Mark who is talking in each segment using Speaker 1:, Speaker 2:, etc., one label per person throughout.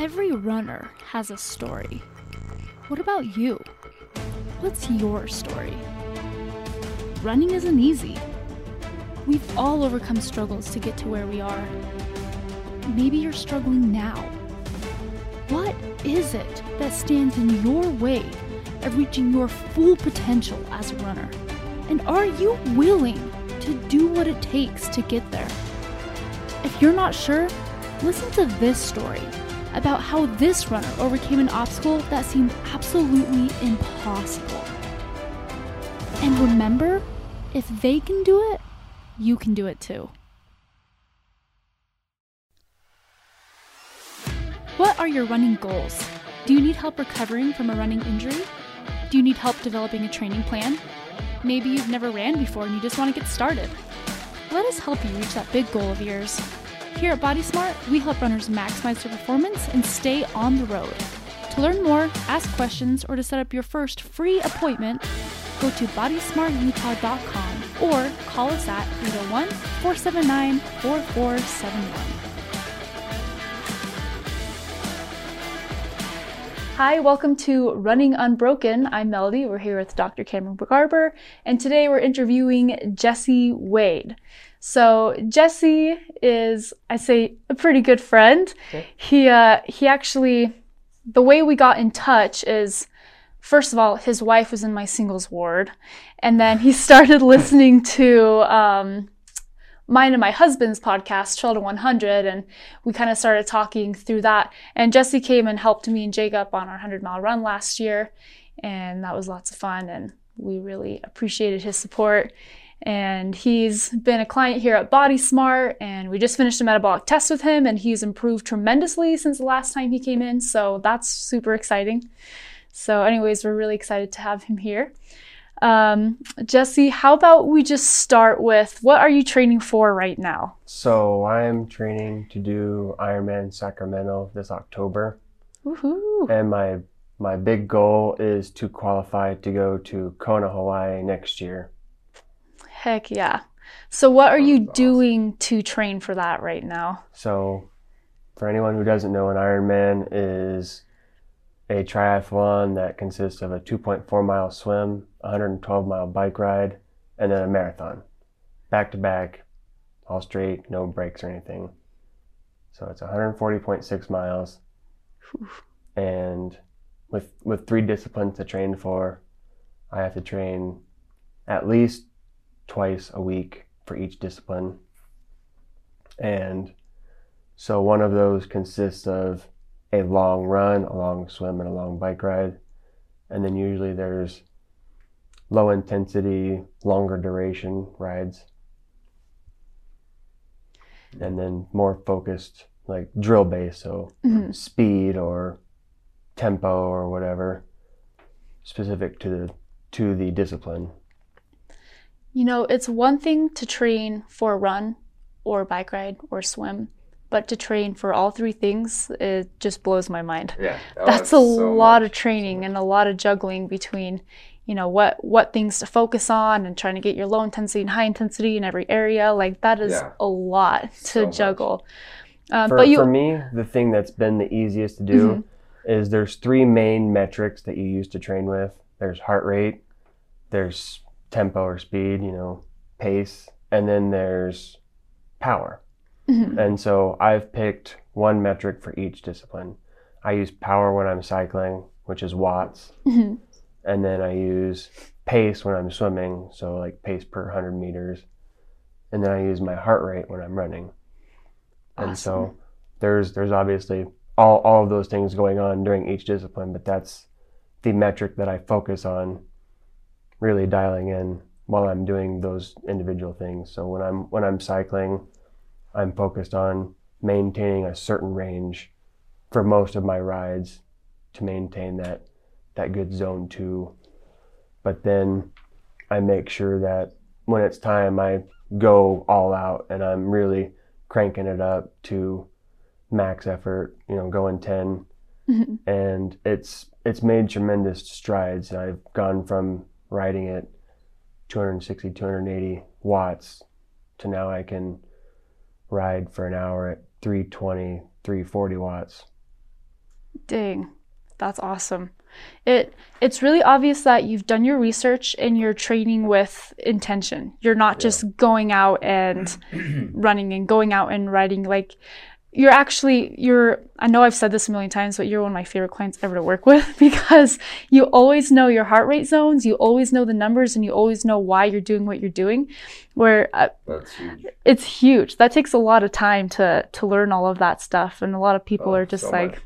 Speaker 1: Every runner has a story. What about you? What's your story? Running isn't easy. We've all overcome struggles to get to where we are. Maybe you're struggling now. What is it that stands in your way of reaching your full potential as a runner? And are you willing to do what it takes to get there? If you're not sure, listen to this story about how this runner overcame an obstacle that seemed absolutely impossible. And remember, if they can do it, you can do it too. What are your running goals? Do you need help recovering from a running injury? Do you need help developing a training plan? Maybe you've never ran before and you just want to get started. Let us help you reach that big goal of yours. Here at Body Smart, we help runners maximize their performance and stay on the road. To learn more, ask questions, or to set up your first free appointment, go to bodysmartutah.com or call us at 801 479 4471. Hi, welcome to Running Unbroken. I'm Melody. We're here with Dr. Cameron Garber, and today we're interviewing Jesse Wade. So Jesse is, I say, a pretty good friend. Okay. He uh, he actually, the way we got in touch is, first of all, his wife was in my singles ward, and then he started listening to um, mine and my husband's podcast, to 100, and we kind of started talking through that. And Jesse came and helped me and Jacob on our 100 mile run last year, and that was lots of fun, and we really appreciated his support and he's been a client here at Body Smart and we just finished a metabolic test with him and he's improved tremendously since the last time he came in so that's super exciting. So anyways we're really excited to have him here. Um, jesse how about we just start with what are you training for right now?
Speaker 2: So i'm training to do ironman sacramento this october. Woohoo. and my my big goal is to qualify to go to kona hawaii next year
Speaker 1: Heck yeah. So, what are you doing to train for that right now?
Speaker 2: So, for anyone who doesn't know, an Ironman is a triathlon that consists of a 2.4 mile swim, 112 mile bike ride, and then a marathon. Back to back, all straight, no breaks or anything. So it's 140.6 miles. And with with three disciplines to train for, I have to train at least twice a week for each discipline. And so one of those consists of a long run, a long swim, and a long bike ride. And then usually there's low intensity, longer duration rides. And then more focused, like drill based, so mm-hmm. speed or tempo or whatever, specific to the to the discipline.
Speaker 1: You know, it's one thing to train for a run or a bike ride or swim, but to train for all three things, it just blows my mind.
Speaker 3: Yeah.
Speaker 1: Oh, That's a so lot much. of training and a lot of juggling between, you know, what what things to focus on and trying to get your low intensity and high intensity in every area. Like that is yeah. a lot to so juggle.
Speaker 2: Um, for, but you, for me, the thing that's been the easiest to do mm-hmm. is there's three main metrics that you use to train with. There's heart rate, there's tempo or speed, you know, pace, and then there's power. Mm-hmm. And so I've picked one metric for each discipline. I use power when I'm cycling, which is watts. Mm-hmm. And then I use pace when I'm swimming, so like pace per 100 meters. And then I use my heart rate when I'm running. Awesome. And so there's there's obviously all, all of those things going on during each discipline, but that's the metric that I focus on really dialing in while I'm doing those individual things. So when I'm when I'm cycling, I'm focused on maintaining a certain range for most of my rides to maintain that that good zone 2. But then I make sure that when it's time I go all out and I'm really cranking it up to max effort, you know, going 10. Mm-hmm. And it's it's made tremendous strides. I've gone from riding at 260, 280 watts to now I can ride for an hour at 320, 340 watts.
Speaker 1: Dang, that's awesome. It it's really obvious that you've done your research and you're training with intention. You're not yeah. just going out and running and going out and riding like you're actually you're I know I've said this a million times, but you're one of my favorite clients ever to work with because you always know your heart rate zones, you always know the numbers, and you always know why you're doing what you're doing. Where uh,
Speaker 3: that's huge.
Speaker 1: It's huge. That takes a lot of time to to learn all of that stuff, and a lot of people oh, are just so like. Much.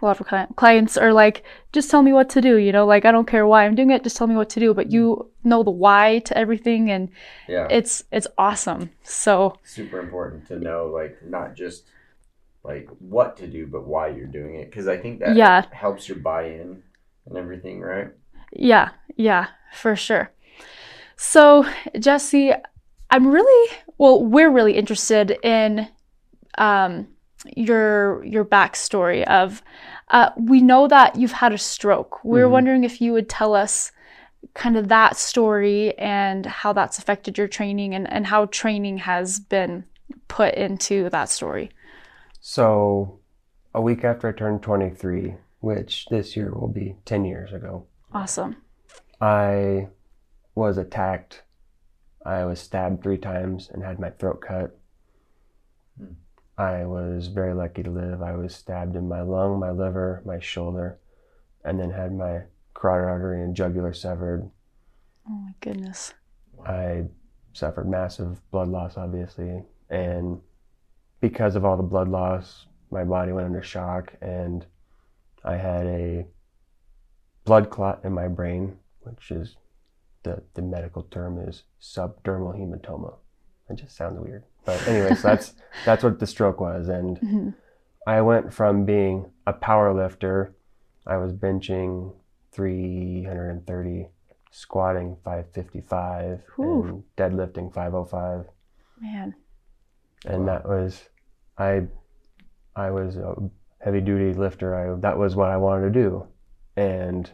Speaker 1: A lot of clients are like, just tell me what to do. You know, like I don't care why I'm doing it. Just tell me what to do. But you know the why to everything, and yeah, it's it's awesome. So
Speaker 3: super important to know, like not just like what to do, but why you're doing it. Because I think that yeah. helps your buy in and everything, right?
Speaker 1: Yeah, yeah, for sure. So, Jesse, I'm really well. We're really interested in um, your your backstory of. Uh, we know that you've had a stroke. We are mm-hmm. wondering if you would tell us kind of that story and how that's affected your training and, and how training has been put into that story.
Speaker 2: So, a week after I turned 23, which this year will be 10 years ago.
Speaker 1: Awesome.
Speaker 2: I was attacked. I was stabbed three times and had my throat cut. Hmm. I was very lucky to live. I was stabbed in my lung, my liver, my shoulder, and then had my carotid artery and jugular severed.
Speaker 1: Oh my goodness.
Speaker 2: I suffered massive blood loss, obviously, and because of all the blood loss, my body went under shock and I had a blood clot in my brain, which is the, the medical term is subdermal hematoma. It just sounds weird. But anyways, that's that's what the stroke was. And mm-hmm. I went from being a power lifter, I was benching 330, squatting 555, Ooh. and deadlifting 505.
Speaker 1: Man.
Speaker 2: And wow. that was I I was a heavy duty lifter. I that was what I wanted to do. And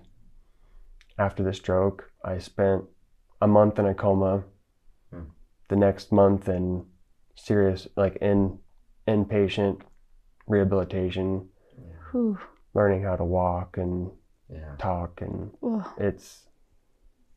Speaker 2: after the stroke, I spent a month in a coma. Hmm. The next month in serious like in inpatient rehabilitation. Yeah. Learning how to walk and yeah. talk and Ugh. it's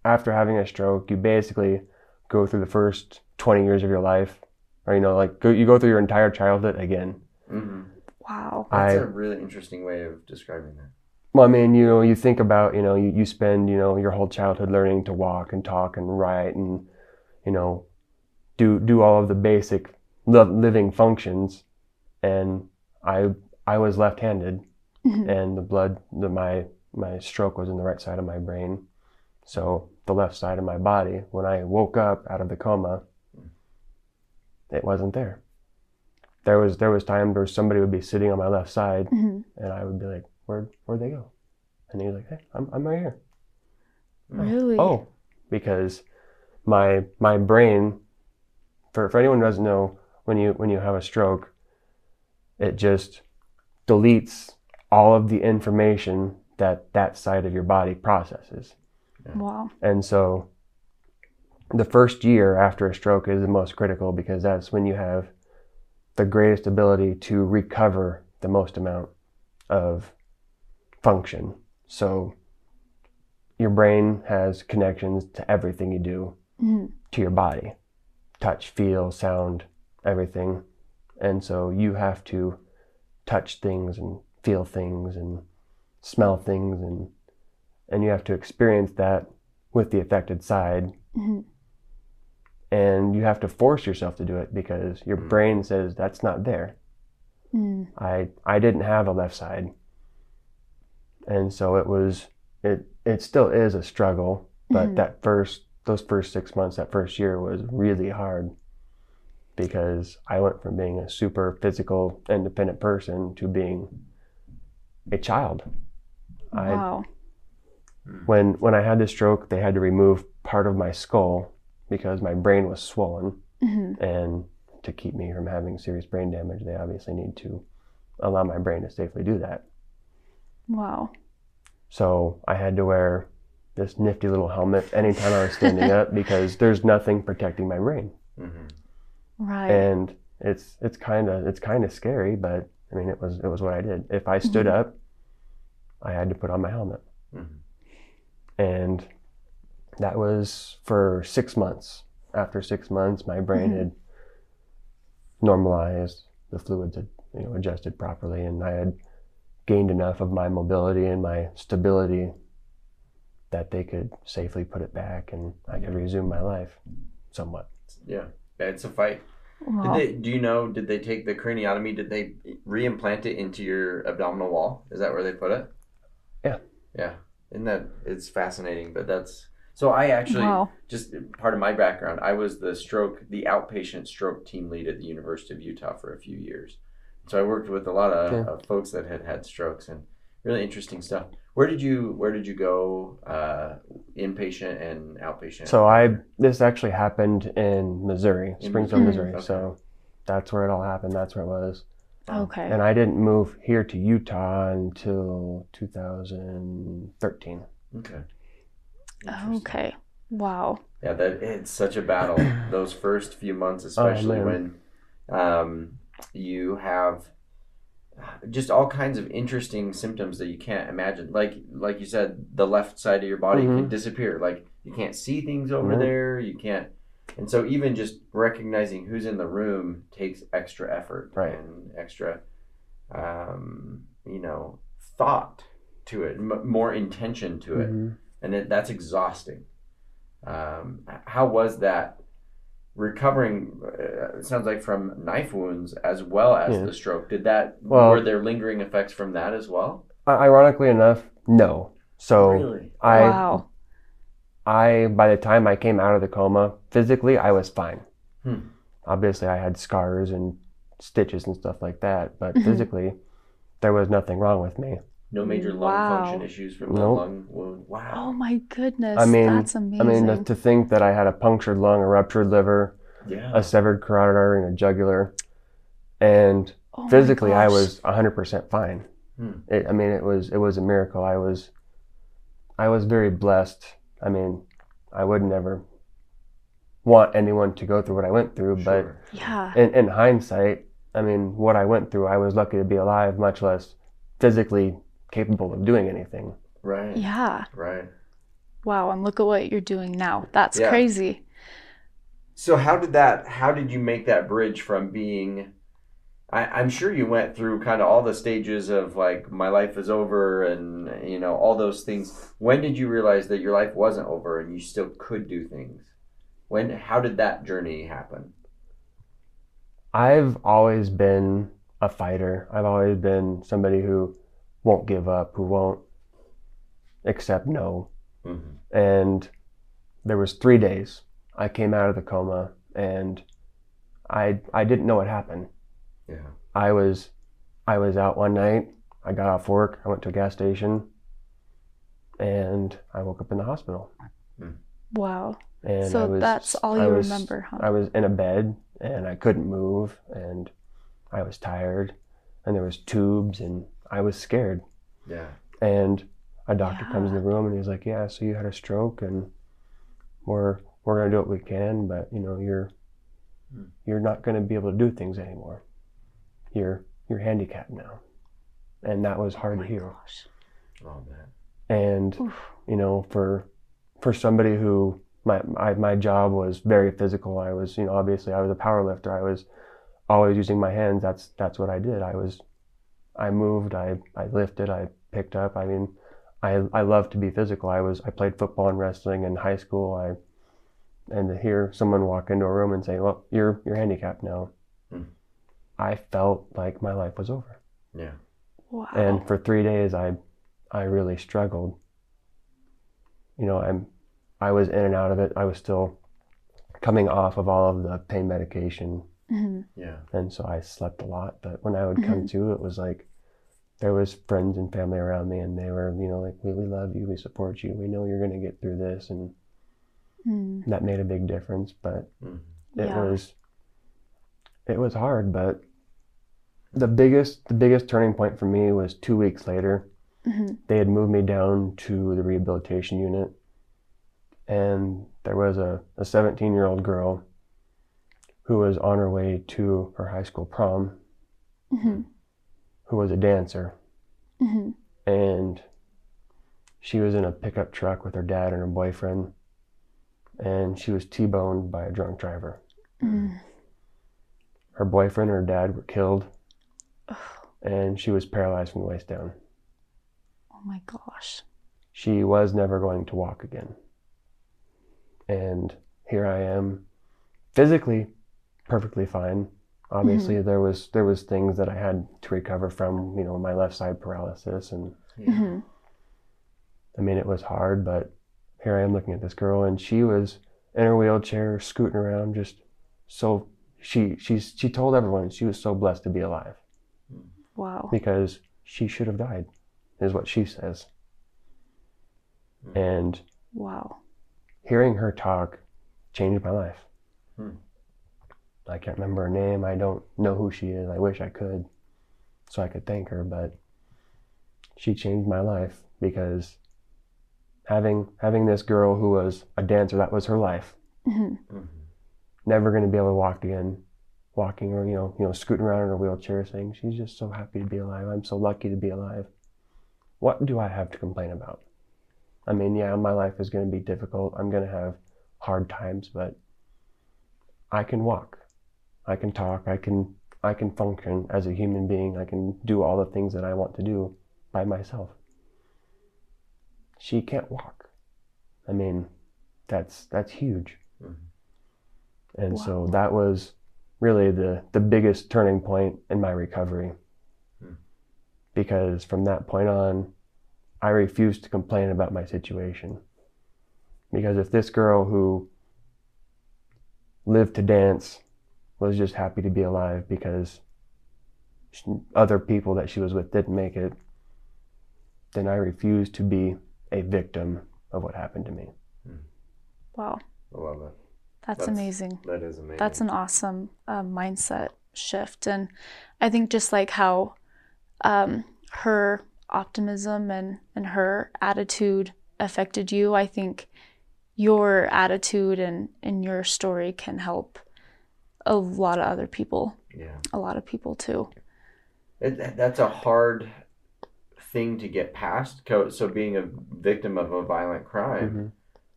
Speaker 2: after having a stroke, you basically go through the first 20 years of your life or you know like go, you go through your entire childhood again.
Speaker 3: Mm-hmm.
Speaker 1: wow.
Speaker 3: That's I, a really interesting way of describing that.
Speaker 2: Well i mean you know you think about you know you, you spend you know your whole childhood learning to walk and talk and write and you know do do all of the basic living functions. And i i was left-handed mm-hmm. and the blood the my my stroke was in the right side of my brain. So the left side of my body when i woke up out of the coma it wasn't there. There was there was times where somebody would be sitting on my left side, mm-hmm. and I would be like, "Where where'd they go?" And he was like, "Hey, I'm I'm right here."
Speaker 1: Really?
Speaker 2: Oh, because my my brain, for for anyone who doesn't know, when you when you have a stroke, it just deletes all of the information that that side of your body processes.
Speaker 1: Wow.
Speaker 2: And so the first year after a stroke is the most critical because that's when you have the greatest ability to recover the most amount of function. So your brain has connections to everything you do mm-hmm. to your body touch, feel, sound, everything. And so you have to touch things and feel things and smell things and and you have to experience that with the affected side mm-hmm and you have to force yourself to do it because your mm. brain says that's not there. Mm. I I didn't have a left side, and so it was it it still is a struggle. But mm. that first those first six months, that first year was really hard because I went from being a super physical, independent person to being a child.
Speaker 1: Wow.
Speaker 2: I, when when I had the stroke, they had to remove part of my skull because my brain was swollen. Mm-hmm. And to keep me from having serious brain damage, they obviously need to allow my brain to safely do that.
Speaker 1: Wow.
Speaker 2: So I had to wear this nifty little helmet anytime I was standing up because there's nothing protecting my brain.
Speaker 1: Mm-hmm. Right.
Speaker 2: And it's it's kind of it's kind of scary, but I mean it was it was what I did. If I stood mm-hmm. up, I had to put on my helmet. Mm-hmm. And that was for six months. After six months, my brain mm-hmm. had normalized, the fluids had you know adjusted properly, and I had gained enough of my mobility and my stability that they could safely put it back, and I could resume my life somewhat.
Speaker 3: Yeah, it's a fight. Did they, do you know? Did they take the craniotomy? Did they reimplant it into your abdominal wall? Is that where they put it?
Speaker 2: Yeah.
Speaker 3: Yeah. Isn't that it's fascinating? But that's so. I actually wow. just part of my background. I was the stroke, the outpatient stroke team lead at the University of Utah for a few years. So I worked with a lot of, yeah. of folks that had had strokes and really interesting stuff. Where did you Where did you go? Uh, inpatient and outpatient.
Speaker 2: So I this actually happened in Missouri, in Springfield, Missouri. Okay. So that's where it all happened. That's where it was.
Speaker 1: Okay.
Speaker 2: And I didn't move here to Utah until 2013.
Speaker 3: Okay.
Speaker 1: Okay. Wow.
Speaker 3: Yeah, that it's such a battle. Those first few months, especially oh, when um, you have just all kinds of interesting symptoms that you can't imagine. Like like you said, the left side of your body mm-hmm. can disappear. Like you can't see things over mm-hmm. there. You can't. And so even just recognizing who's in the room takes extra effort
Speaker 2: right.
Speaker 3: and extra, um, you know, thought to it, m- more intention to it, mm-hmm. And it, that's exhausting. Um, how was that recovering uh, it sounds like from knife wounds as well as yeah. the stroke did that well, were there lingering effects from that as well
Speaker 2: ironically enough no so really? i wow. i by the time i came out of the coma physically i was fine hmm. obviously i had scars and stitches and stuff like that but mm-hmm. physically there was nothing wrong with me
Speaker 3: no major lung wow. function issues from nope. the lung wound. Wow.
Speaker 1: Oh my goodness. I mean, that's amazing. I mean,
Speaker 2: to, to think that I had a punctured lung, a ruptured liver,
Speaker 3: yeah.
Speaker 2: a severed carotid artery, and a jugular, and oh physically I was 100% fine. Hmm. It, I mean, it was it was a miracle. I was I was very blessed. I mean, I would never want anyone to go through what I went through, sure.
Speaker 1: but yeah.
Speaker 2: In, in hindsight, I mean, what I went through, I was lucky to be alive, much less physically capable of doing anything.
Speaker 3: Right.
Speaker 1: Yeah.
Speaker 3: Right.
Speaker 1: Wow, and look at what you're doing now. That's yeah. crazy.
Speaker 3: So how did that how did you make that bridge from being I, am sure you went through kind of all the stages of like my life is over and you know all those things. When did you realize that your life wasn't over and you still could do things? When how did that journey happen?
Speaker 2: I've always been a fighter. I've always been somebody who won't give up, who won't accept no. Mm-hmm. And there was three days. I came out of the coma and I I didn't know what happened.
Speaker 3: Yeah.
Speaker 2: I was I was out one night. I got off work. I went to a gas station, and I woke up in the hospital.
Speaker 1: Mm. Wow. And so was, that's all you
Speaker 2: was,
Speaker 1: remember, huh?
Speaker 2: I was in a bed and I couldn't move, and I was tired, and there was tubes, and I was scared.
Speaker 3: Yeah.
Speaker 2: And a doctor yeah. comes in the room and he's like, "Yeah, so you had a stroke, and we're we're gonna do what we can, but you know you're hmm. you're not gonna be able to do things anymore. You're you're handicapped now." And that was hard oh to hear.
Speaker 3: Gosh. Oh man.
Speaker 2: And Oof. you know, for for somebody who my, my my job was very physical. I was, you know, obviously I was a power lifter. I was always using my hands. That's that's what I did. I was I moved, I, I lifted, I picked up. I mean, I I love to be physical. I was I played football and wrestling in high school. I and to hear someone walk into a room and say, "Well, you're you're handicapped now," hmm. I felt like my life was over.
Speaker 3: Yeah.
Speaker 1: Wow.
Speaker 2: And for three days, I I really struggled. You know, I'm I was in and out of it. I was still coming off of all of the pain medication
Speaker 3: Mm-hmm. Yeah.
Speaker 2: And so I slept a lot. But when I would come mm-hmm. to, it was like there was friends and family around me, and they were, you know, like, we, we love you, we support you, we know you're going to get through this. And mm. that made a big difference. But mm. it yeah. was, it was hard. But the biggest, the biggest turning point for me was two weeks later. Mm-hmm. They had moved me down to the rehabilitation unit. And there was a 17 year old girl who was on her way to her high school prom, mm-hmm. who was a dancer. Mm-hmm. and she was in a pickup truck with her dad and her boyfriend, and she was T-boned by a drunk driver. Mm. Her boyfriend and her dad were killed, and she was paralyzed from the waist down.
Speaker 1: Oh my gosh.
Speaker 2: She was never going to walk again. And here I am, physically perfectly fine. Obviously, mm-hmm. there was there was things that I had to recover from, you know, my left side paralysis, and mm-hmm. I mean, it was hard. But here I am looking at this girl, and she was in her wheelchair, scooting around, just so she she's she told everyone she was so blessed to be alive.
Speaker 1: Wow.
Speaker 2: Because she should have died, is what she says. And
Speaker 1: wow.
Speaker 2: Hearing her talk changed my life. Hmm. I can't remember her name. I don't know who she is. I wish I could so I could thank her, but she changed my life because having having this girl who was a dancer, that was her life. Mm-hmm. Mm-hmm. Never going to be able to walk again, walking or you know you know scooting around in her wheelchair, saying she's just so happy to be alive. I'm so lucky to be alive. What do I have to complain about? I mean, yeah, my life is going to be difficult. I'm going to have hard times, but I can walk. I can talk. I can I can function as a human being. I can do all the things that I want to do by myself. She can't walk. I mean, that's that's huge. Mm-hmm. And wow. so that was really the the biggest turning point in my recovery. Mm. Because from that point on, I refused to complain about my situation. Because if this girl who lived to dance was just happy to be alive because other people that she was with didn't make it, then I refused to be a victim of what happened to me.
Speaker 1: Wow.
Speaker 3: I love that.
Speaker 1: That's, That's amazing.
Speaker 3: That is amazing.
Speaker 1: That's an awesome uh, mindset shift. And I think just like how um, her optimism and, and her attitude affected you, I think your attitude and, and your story can help a lot of other people.
Speaker 3: Yeah.
Speaker 1: A lot of people too.
Speaker 3: That's a hard thing to get past. So being a victim of a violent crime, mm-hmm.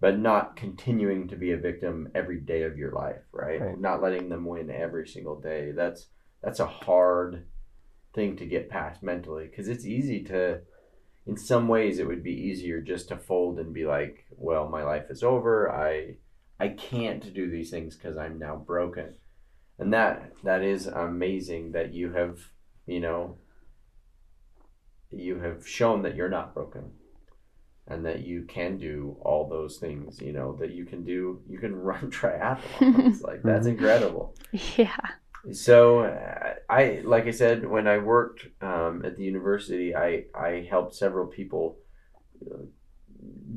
Speaker 3: but not continuing to be a victim every day of your life, right? right? Not letting them win every single day. That's that's a hard thing to get past mentally because it's easy to in some ways it would be easier just to fold and be like well my life is over i i can't do these things because i'm now broken and that that is amazing that you have you know you have shown that you're not broken and that you can do all those things you know that you can do you can run triathlons. Like that's incredible.
Speaker 1: Yeah.
Speaker 3: So uh, I, like I said, when I worked um, at the university, I I helped several people uh,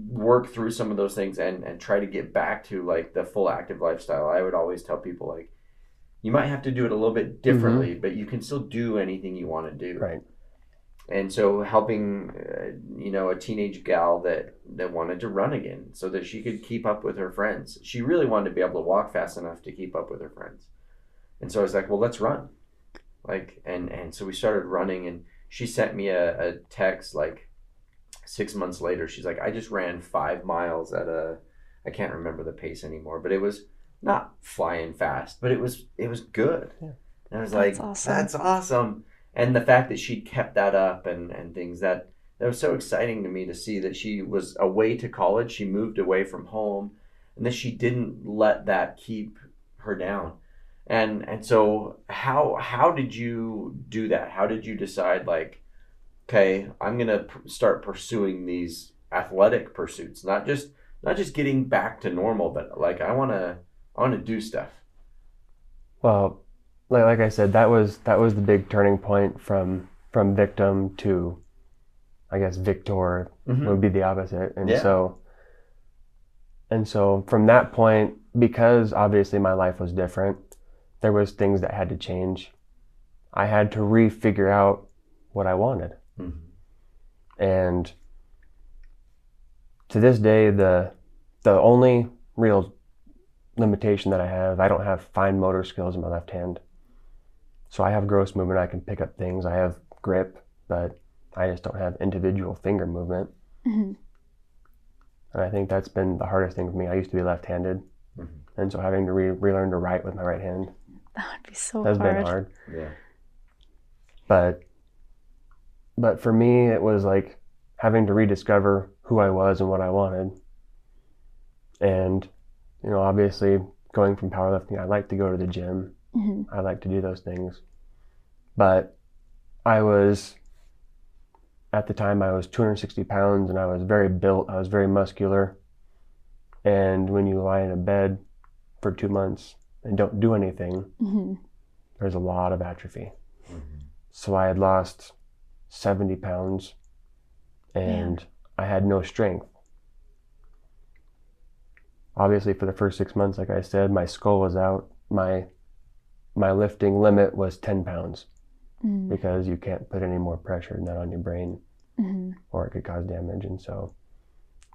Speaker 3: work through some of those things and and try to get back to like the full active lifestyle. I would always tell people like, you might have to do it a little bit differently, mm-hmm. but you can still do anything you want to do.
Speaker 2: Right.
Speaker 3: And so helping, uh, you know, a teenage gal that that wanted to run again, so that she could keep up with her friends. She really wanted to be able to walk fast enough to keep up with her friends and so I was like, well, let's run. Like, and, and so we started running and she sent me a, a text like six months later. She's like, I just ran five miles at a, I can't remember the pace anymore, but it was not flying fast, but it was, it was good. Yeah. And I was that's like, awesome. that's awesome. And the fact that she kept that up and, and things that, that was so exciting to me to see that she was away to college. She moved away from home and that she didn't let that keep her down and and so how how did you do that how did you decide like okay i'm gonna p- start pursuing these athletic pursuits not just not just getting back to normal but like i want to i want to do stuff
Speaker 2: well like, like i said that was that was the big turning point from from victim to i guess victor mm-hmm. would be the opposite and yeah. so and so from that point because obviously my life was different there was things that had to change. I had to refigure out what I wanted. Mm-hmm. And to this day, the the only real limitation that I have, I don't have fine motor skills in my left hand. So I have gross movement. I can pick up things. I have grip, but I just don't have individual finger movement. Mm-hmm. And I think that's been the hardest thing for me. I used to be left handed. Mm-hmm. And so having to re- relearn to write with my right hand.
Speaker 1: That would be so has hard. been hard.
Speaker 3: Yeah.
Speaker 2: But but for me it was like having to rediscover who I was and what I wanted. And, you know, obviously going from powerlifting, I like to go to the gym. Mm-hmm. I like to do those things. But I was, at the time, I was 260 pounds and I was very built. I was very muscular. And when you lie in a bed for two months and don't do anything, mm-hmm. there's a lot of atrophy. Mm-hmm. So I had lost 70 pounds and I had no strength. Obviously, for the first six months, like I said, my skull was out. My my lifting limit was 10 pounds mm. because you can't put any more pressure than that on your brain mm-hmm. or it could cause damage. And so,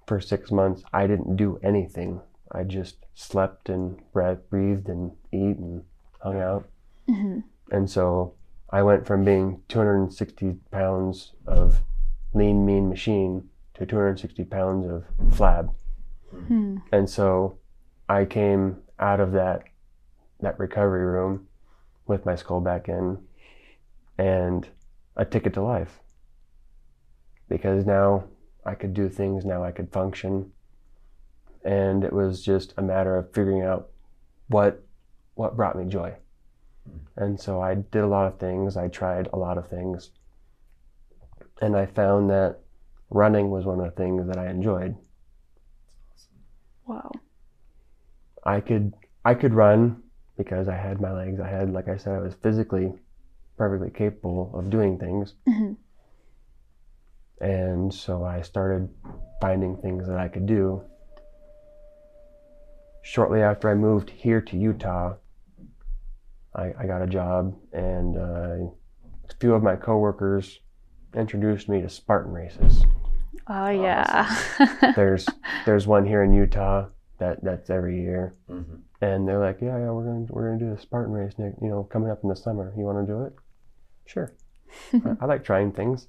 Speaker 2: for six months, I didn't do anything. I just slept and breathed and eat and hung out. Mm-hmm. And so, I went from being 260 pounds of lean, mean machine to 260 pounds of flab. Hmm. And so I came out of that that recovery room with my skull back in and a ticket to life. Because now I could do things, now I could function. And it was just a matter of figuring out what what brought me joy. Hmm. And so I did a lot of things, I tried a lot of things and I found that running was one of the things that I enjoyed.
Speaker 1: Wow.
Speaker 2: I could I could run because I had my legs. I had, like I said, I was physically perfectly capable of doing things. Mm-hmm. And so I started finding things that I could do. Shortly after I moved here to Utah, I, I got a job, and uh, a few of my coworkers introduced me to Spartan races.
Speaker 1: Oh yeah.
Speaker 2: there's there's one here in Utah that that's every year, mm-hmm. and they're like, yeah, yeah, we're gonna we're gonna do a Spartan race, Nick. You know, coming up in the summer. You want to do it? Sure. I, I like trying things,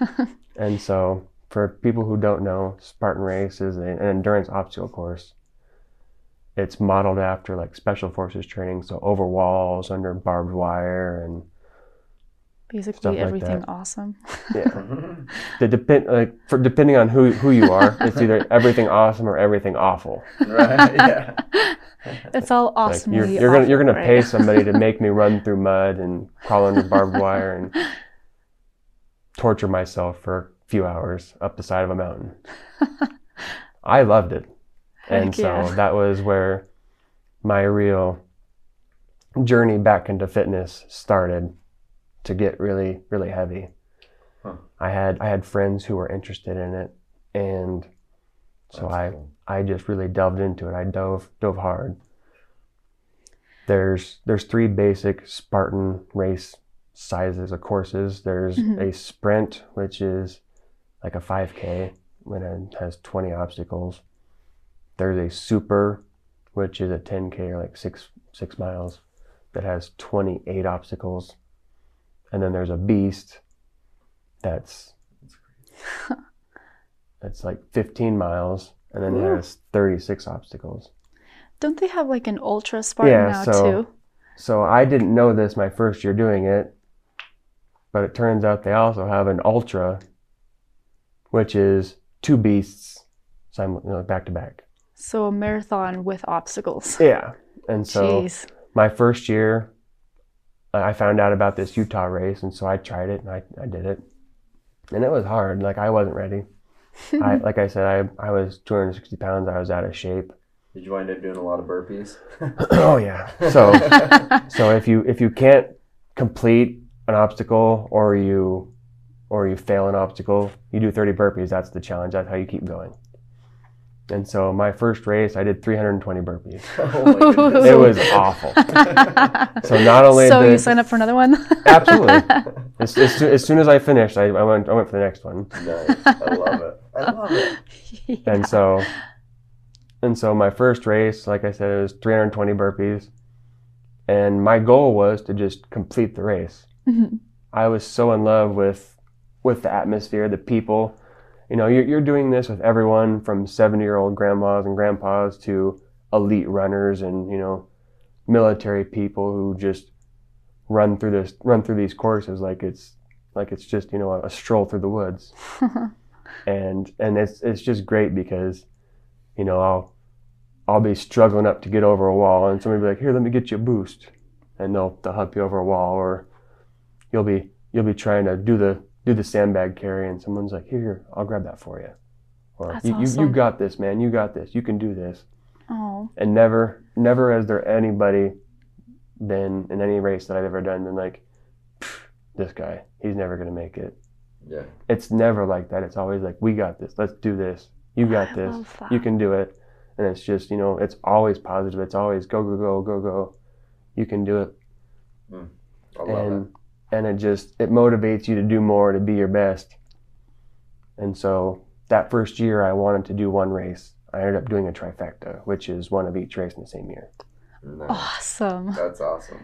Speaker 2: and so for people who don't know, Spartan race is an endurance obstacle course. It's modeled after like special forces training, so over walls, under barbed wire, and
Speaker 1: Basically, everything like awesome.
Speaker 2: yeah. The depend like for depending on who who you are, it's either everything awesome or everything awful.
Speaker 3: Right. Yeah.
Speaker 1: it's all awesome.
Speaker 2: Like you're, you're gonna you're gonna right? pay somebody to make me run through mud and crawl under barbed wire and torture myself for a few hours up the side of a mountain. I loved it, Heck and so yeah. that was where my real journey back into fitness started to get really really heavy. Huh. I had I had friends who were interested in it, and so That's I cool. I just really delved into it. I dove dove hard. There's there's three basic Spartan race sizes of courses. There's mm-hmm. a sprint, which is like a 5K when it has 20 obstacles. There's a super, which is a 10K or like six six miles, that has 28 obstacles and then there's a beast that's that's like 15 miles and then Ooh. has 36 obstacles
Speaker 1: don't they have like an ultra spartan yeah, now so, too
Speaker 2: so i didn't know this my first year doing it but it turns out they also have an ultra which is two beasts you know, back to back
Speaker 1: so a marathon with obstacles
Speaker 2: yeah and so Jeez. my first year I found out about this Utah race, and so I tried it and I, I did it, and it was hard. Like I wasn't ready. I like I said, I I was 260 pounds. I was out of shape.
Speaker 3: Did you wind up doing a lot of burpees?
Speaker 2: oh yeah. So so if you if you can't complete an obstacle or you or you fail an obstacle, you do 30 burpees. That's the challenge. That's how you keep going. And so my first race, I did 320 burpees. Oh it was awful. so not only
Speaker 1: so did, you signed up for another one.
Speaker 2: absolutely. As, as, as, soon as I finished, I, I, went. I went for the next one.
Speaker 3: Nice. I love it. I love it.
Speaker 2: Yeah. And so, and so my first race, like I said, it was 320 burpees, and my goal was to just complete the race. Mm-hmm. I was so in love with with the atmosphere, the people. You know, you're, you're doing this with everyone from 70 year old grandmas and grandpas to elite runners and, you know, military people who just run through this, run through these courses like it's, like it's just, you know, a, a stroll through the woods. and, and it's, it's just great because, you know, I'll, I'll be struggling up to get over a wall and somebody will be like, here, let me get you a boost. And they'll, they'll help you over a wall or you'll be, you'll be trying to do the do the sandbag carry and someone's like, here, here, I'll grab that for you. Or you, awesome. you, you got this, man. You got this. You can do this. Oh. And never, never has there anybody been in any race that I've ever done been like, this guy, he's never going to make it.
Speaker 3: Yeah.
Speaker 2: It's never like that. It's always like, we got this. Let's do this. You got I this. You can do it. And it's just, you know, it's always positive. It's always go, go, go, go, go. You can do it.
Speaker 3: Mm. I love and, that
Speaker 2: and it just it motivates you to do more to be your best and so that first year i wanted to do one race i ended up doing a trifecta which is one of each race in the same year
Speaker 1: nice. awesome
Speaker 3: that's awesome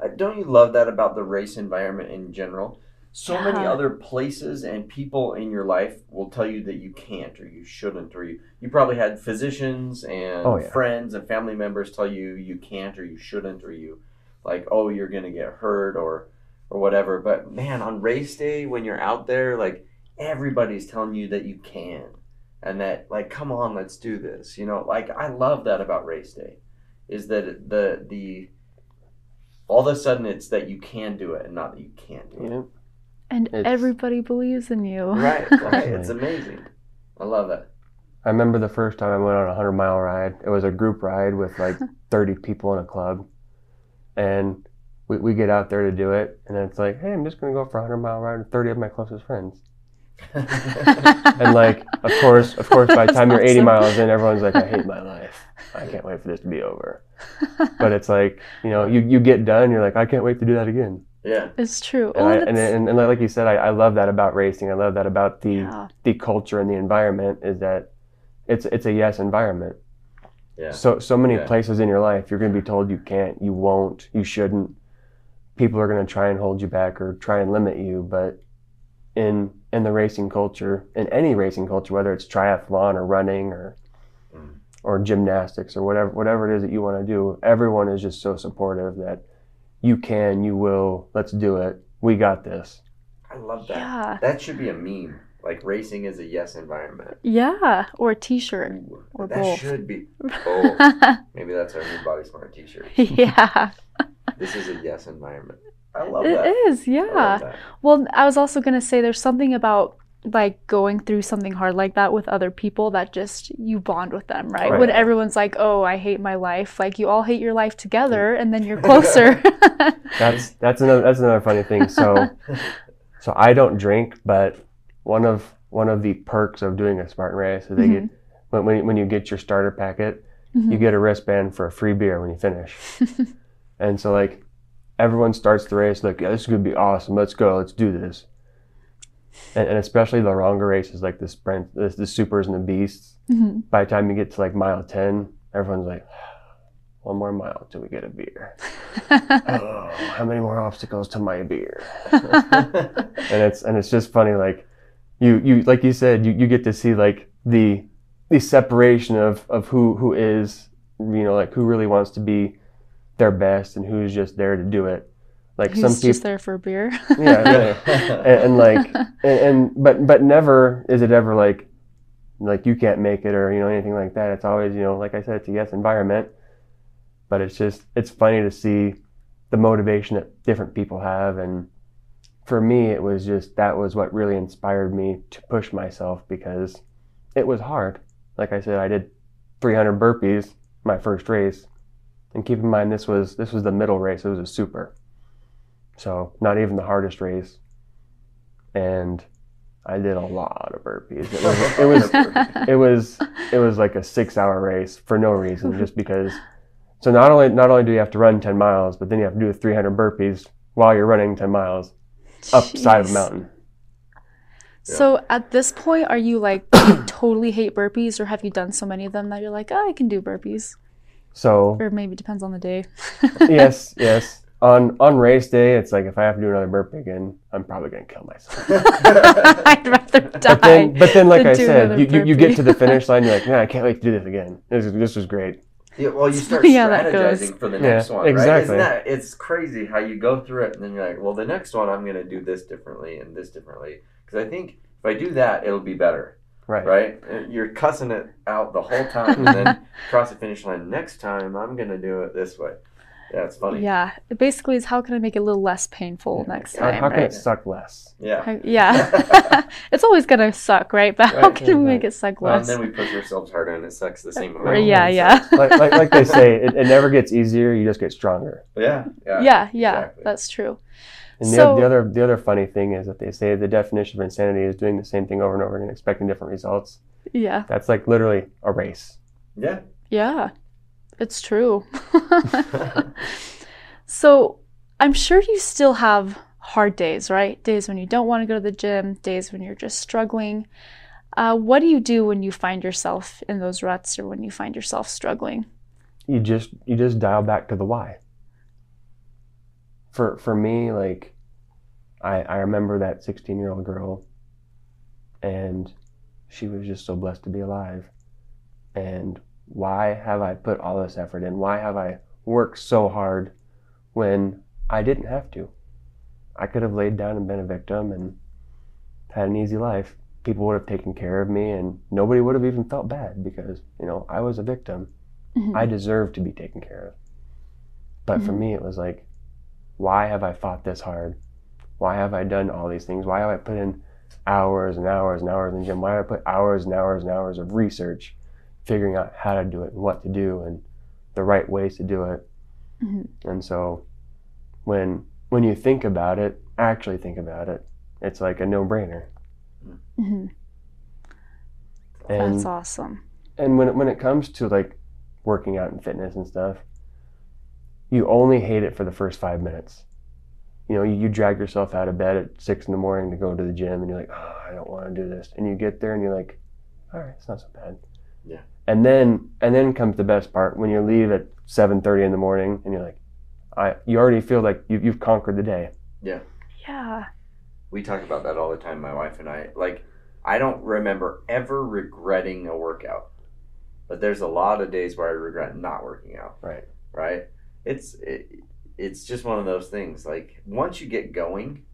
Speaker 3: uh, don't you love that about the race environment in general so yeah. many other places and people in your life will tell you that you can't or you shouldn't or you you probably had physicians and oh, yeah. friends and family members tell you you can't or you shouldn't or you like oh you're gonna get hurt or or whatever. But man, on race day when you're out there, like everybody's telling you that you can and that like come on, let's do this. You know, like I love that about race day is that the the all of a sudden it's that you can do it and not that you can't do it.
Speaker 1: And it's, everybody believes in you.
Speaker 3: Right, right. it's amazing. I love it.
Speaker 2: I remember the first time I went on a 100 mile ride. It was a group ride with like 30 people in a club. And we, we get out there to do it, and it's like, hey, I'm just going to go for a 100 mile ride with 30 of my closest friends. and like, of course, of course, by the time you're 80 miles in, everyone's like, I hate my life. I can't wait for this to be over. But it's like, you know, you, you get done, you're like, I can't wait to do that again.
Speaker 3: Yeah,
Speaker 1: it's true.
Speaker 2: And,
Speaker 1: oh,
Speaker 2: I, and, and, and, like you said, I, I love that about racing. I love that about the yeah. the culture and the environment is that it's it's a yes environment.
Speaker 3: Yeah.
Speaker 2: So so many yeah. places in your life you're going to be told you can't, you won't, you shouldn't people are going to try and hold you back or try and limit you but in in the racing culture in any racing culture whether it's triathlon or running or mm. or gymnastics or whatever whatever it is that you want to do everyone is just so supportive that you can you will let's do it we got this
Speaker 3: i love that yeah. that should be a meme like racing is a yes environment
Speaker 1: yeah or a t-shirt Ooh, or
Speaker 3: that
Speaker 1: both.
Speaker 3: should be oh maybe that's our new body smart t-shirt
Speaker 1: yeah
Speaker 3: this is a yes environment. I love
Speaker 1: it
Speaker 3: that.
Speaker 1: It is, yeah. I well, I was also going to say there's something about like going through something hard like that with other people that just you bond with them, right? right. When everyone's like, "Oh, I hate my life," like you all hate your life together, and then you're closer.
Speaker 2: that's that's another that's another funny thing. So, so I don't drink, but one of one of the perks of doing a Spartan race is they mm-hmm. get when when, when you get your starter packet, mm-hmm. you get a wristband for a free beer when you finish. And so like everyone starts the race like, yeah, this is gonna be awesome. Let's go. Let's do this. And, and especially the longer races like the sprint, the, the supers and the beasts. Mm-hmm. By the time you get to like mile ten, everyone's like, one more mile till we get a beer. oh, how many more obstacles to my beer? and it's and it's just funny like you you like you said you, you get to see like the the separation of of who who is you know like who really wants to be their best and who's just there to do it.
Speaker 1: Like who's some people just there for a beer.
Speaker 2: yeah, and, and, like and, and but but never is it ever like like you can't make it or you know anything like that. It's always you know like I said it's a yes environment, but it's just it's funny to see the motivation that different people have and for me it was just that was what really inspired me to push myself because it was hard. Like I said, I did 300 burpees my first race and keep in mind this was this was the middle race. It was a super, so not even the hardest race. And I did a lot of burpees. It was it was it was it was like a six hour race for no reason, just because. So not only not only do you have to run ten miles, but then you have to do 300 burpees while you're running 10 miles up Jeez. side of a mountain.
Speaker 1: So at this point, are you like you totally hate burpees, or have you done so many of them that you're like, oh, I can do burpees?
Speaker 2: So
Speaker 1: or maybe depends on the day.
Speaker 2: yes, yes. on on race day, it's like if I have to do another burp again, I'm probably gonna kill myself.
Speaker 1: I'd rather die.
Speaker 2: But then, but then like I said, you, you, you, get to the finish line, you're like, man, I can't wait to do this again. This this was great.
Speaker 3: Yeah, well, you start yeah, strategizing for the next yeah, one, right? Exactly. Isn't that it's crazy how you go through it and then you're like, well, the next one I'm gonna do this differently and this differently because I think if I do that, it'll be better. Right. Right. You're cussing it out the whole time, and then cross the finish line. Next time, I'm gonna do it this way. Yeah, it's funny.
Speaker 1: Yeah, it basically is how can I make it a little less painful yeah. next time?
Speaker 2: How, how can it suck less?
Speaker 3: Yeah.
Speaker 1: How, yeah. it's always gonna suck, right? But right. how can yeah, we make it suck less?
Speaker 3: Well, and then we push ourselves harder, and it sucks the same amount.
Speaker 1: Yeah, yeah.
Speaker 2: like, like, like, they say, it, it, never gets easier. You just get stronger.
Speaker 3: Yeah.
Speaker 1: Yeah. Yeah. yeah exactly. That's true.
Speaker 2: And so, the, the other the other funny thing is that they say the definition of insanity is doing the same thing over and over again, expecting different results.
Speaker 1: Yeah.
Speaker 2: That's like literally a race.
Speaker 3: Yeah.
Speaker 1: Yeah. It's true. So I'm sure you still have hard days, right? Days when you don't want to go to the gym, days when you're just struggling. Uh, what do you do when you find yourself in those ruts or when you find yourself struggling?
Speaker 2: You just you just dial back to the why. For for me, like I I remember that 16 year old girl, and she was just so blessed to be alive. And why have I put all this effort in? Why have I worked so hard when I didn't have to. I could have laid down and been a victim and had an easy life. People would have taken care of me and nobody would have even felt bad because, you know, I was a victim. Mm-hmm. I deserved to be taken care of. But mm-hmm. for me, it was like, why have I fought this hard? Why have I done all these things? Why have I put in hours and hours and hours in the gym? Why have I put hours and hours and hours of research figuring out how to do it and what to do and the right ways to do it? Mm-hmm. And so when when you think about it, actually think about it, it's like a no brainer.
Speaker 1: Mm-hmm. That's awesome.
Speaker 2: And when it, when it comes to like working out and fitness and stuff, you only hate it for the first five minutes. You know, you, you drag yourself out of bed at six in the morning to go to the gym, and you're like, oh, I don't want to do this. And you get there, and you're like, all right, it's not so bad.
Speaker 3: Yeah.
Speaker 2: And then and then comes the best part when you leave at seven thirty in the morning, and you're like, I you already feel like you, you've conquered the day.
Speaker 3: Yeah.
Speaker 1: Yeah.
Speaker 3: We talk about that all the time, my wife and I. Like, I don't remember ever regretting a workout, but there's a lot of days where I regret not working out.
Speaker 2: Right.
Speaker 3: Right. It's it, it's just one of those things. Like once you get going,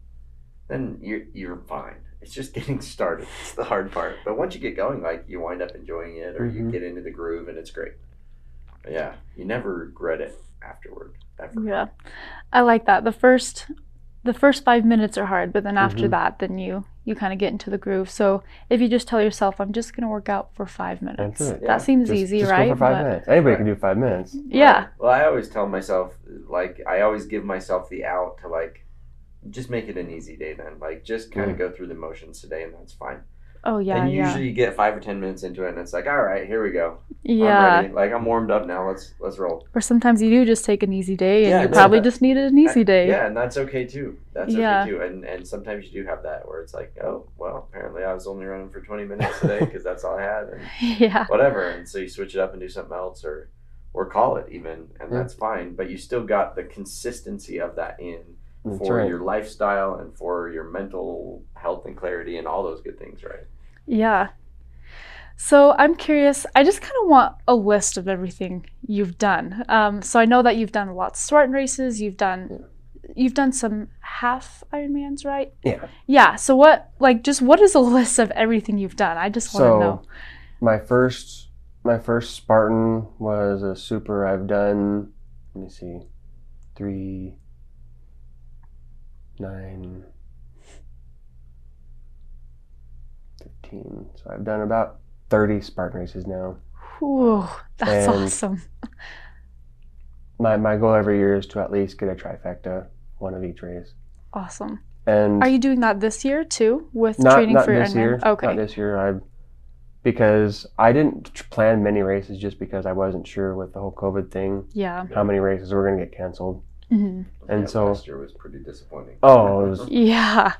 Speaker 3: then you're you're fine. It's just getting started. It's the hard part. But once you get going, like you wind up enjoying it, or mm-hmm. you get into the groove, and it's great. But yeah, you never regret it afterward. Ever.
Speaker 1: Yeah, I like that. The first, the first five minutes are hard, but then after mm-hmm. that, then you you kind of get into the groove. So if you just tell yourself, "I'm just going to work out for five minutes," yeah. that seems
Speaker 2: just,
Speaker 1: easy,
Speaker 2: just
Speaker 1: right?
Speaker 2: Go for five but, minutes. Anybody right. can do five minutes.
Speaker 1: Yeah.
Speaker 3: Right. Well, I always tell myself, like, I always give myself the out to like, just make it an easy day. Then, like, just kind of mm. go through the motions today, and that's fine.
Speaker 1: Oh yeah.
Speaker 3: And usually
Speaker 1: yeah.
Speaker 3: you get five or ten minutes into it, and it's like, all right, here we go.
Speaker 1: Yeah.
Speaker 3: I'm like I'm warmed up now. Let's let's roll.
Speaker 1: Or sometimes you do just take an easy day, and yeah, you probably just needed an easy day.
Speaker 3: Yeah, and that's okay too. That's yeah. okay too. And and sometimes you do have that where it's like, oh well, apparently I was only running for 20 minutes today because that's all I had, and
Speaker 1: yeah,
Speaker 3: whatever. And so you switch it up and do something else, or or call it even, and yeah. that's fine. But you still got the consistency of that in. That's for right. your lifestyle and for your mental health and clarity and all those good things, right?
Speaker 1: Yeah. So I'm curious, I just kind of want a list of everything you've done. Um, so I know that you've done lots of Spartan races, you've done you've done some half Ironmans, right?
Speaker 2: Yeah.
Speaker 1: Yeah. So what like just what is a list of everything you've done? I just want to
Speaker 2: so,
Speaker 1: know.
Speaker 2: My first my first Spartan was a super I've done let me see. Three nine 15. So I've done about 30 Spartan races now.
Speaker 1: Ooh, that's and awesome.
Speaker 2: My, my goal every year is to at least get a trifecta, one of each race.
Speaker 1: Awesome.
Speaker 2: And
Speaker 1: are you doing that this year too with
Speaker 2: not,
Speaker 1: training
Speaker 2: not
Speaker 1: for
Speaker 2: this
Speaker 1: Ironman?
Speaker 2: year?
Speaker 1: Okay.
Speaker 2: Not this year. I because I didn't plan many races just because I wasn't sure with the whole COVID thing.
Speaker 1: Yeah.
Speaker 2: How many races were going to get canceled?
Speaker 1: Mm-hmm.
Speaker 2: And
Speaker 3: yeah,
Speaker 2: so
Speaker 3: last year was pretty disappointing.
Speaker 2: Oh, it was.
Speaker 1: yeah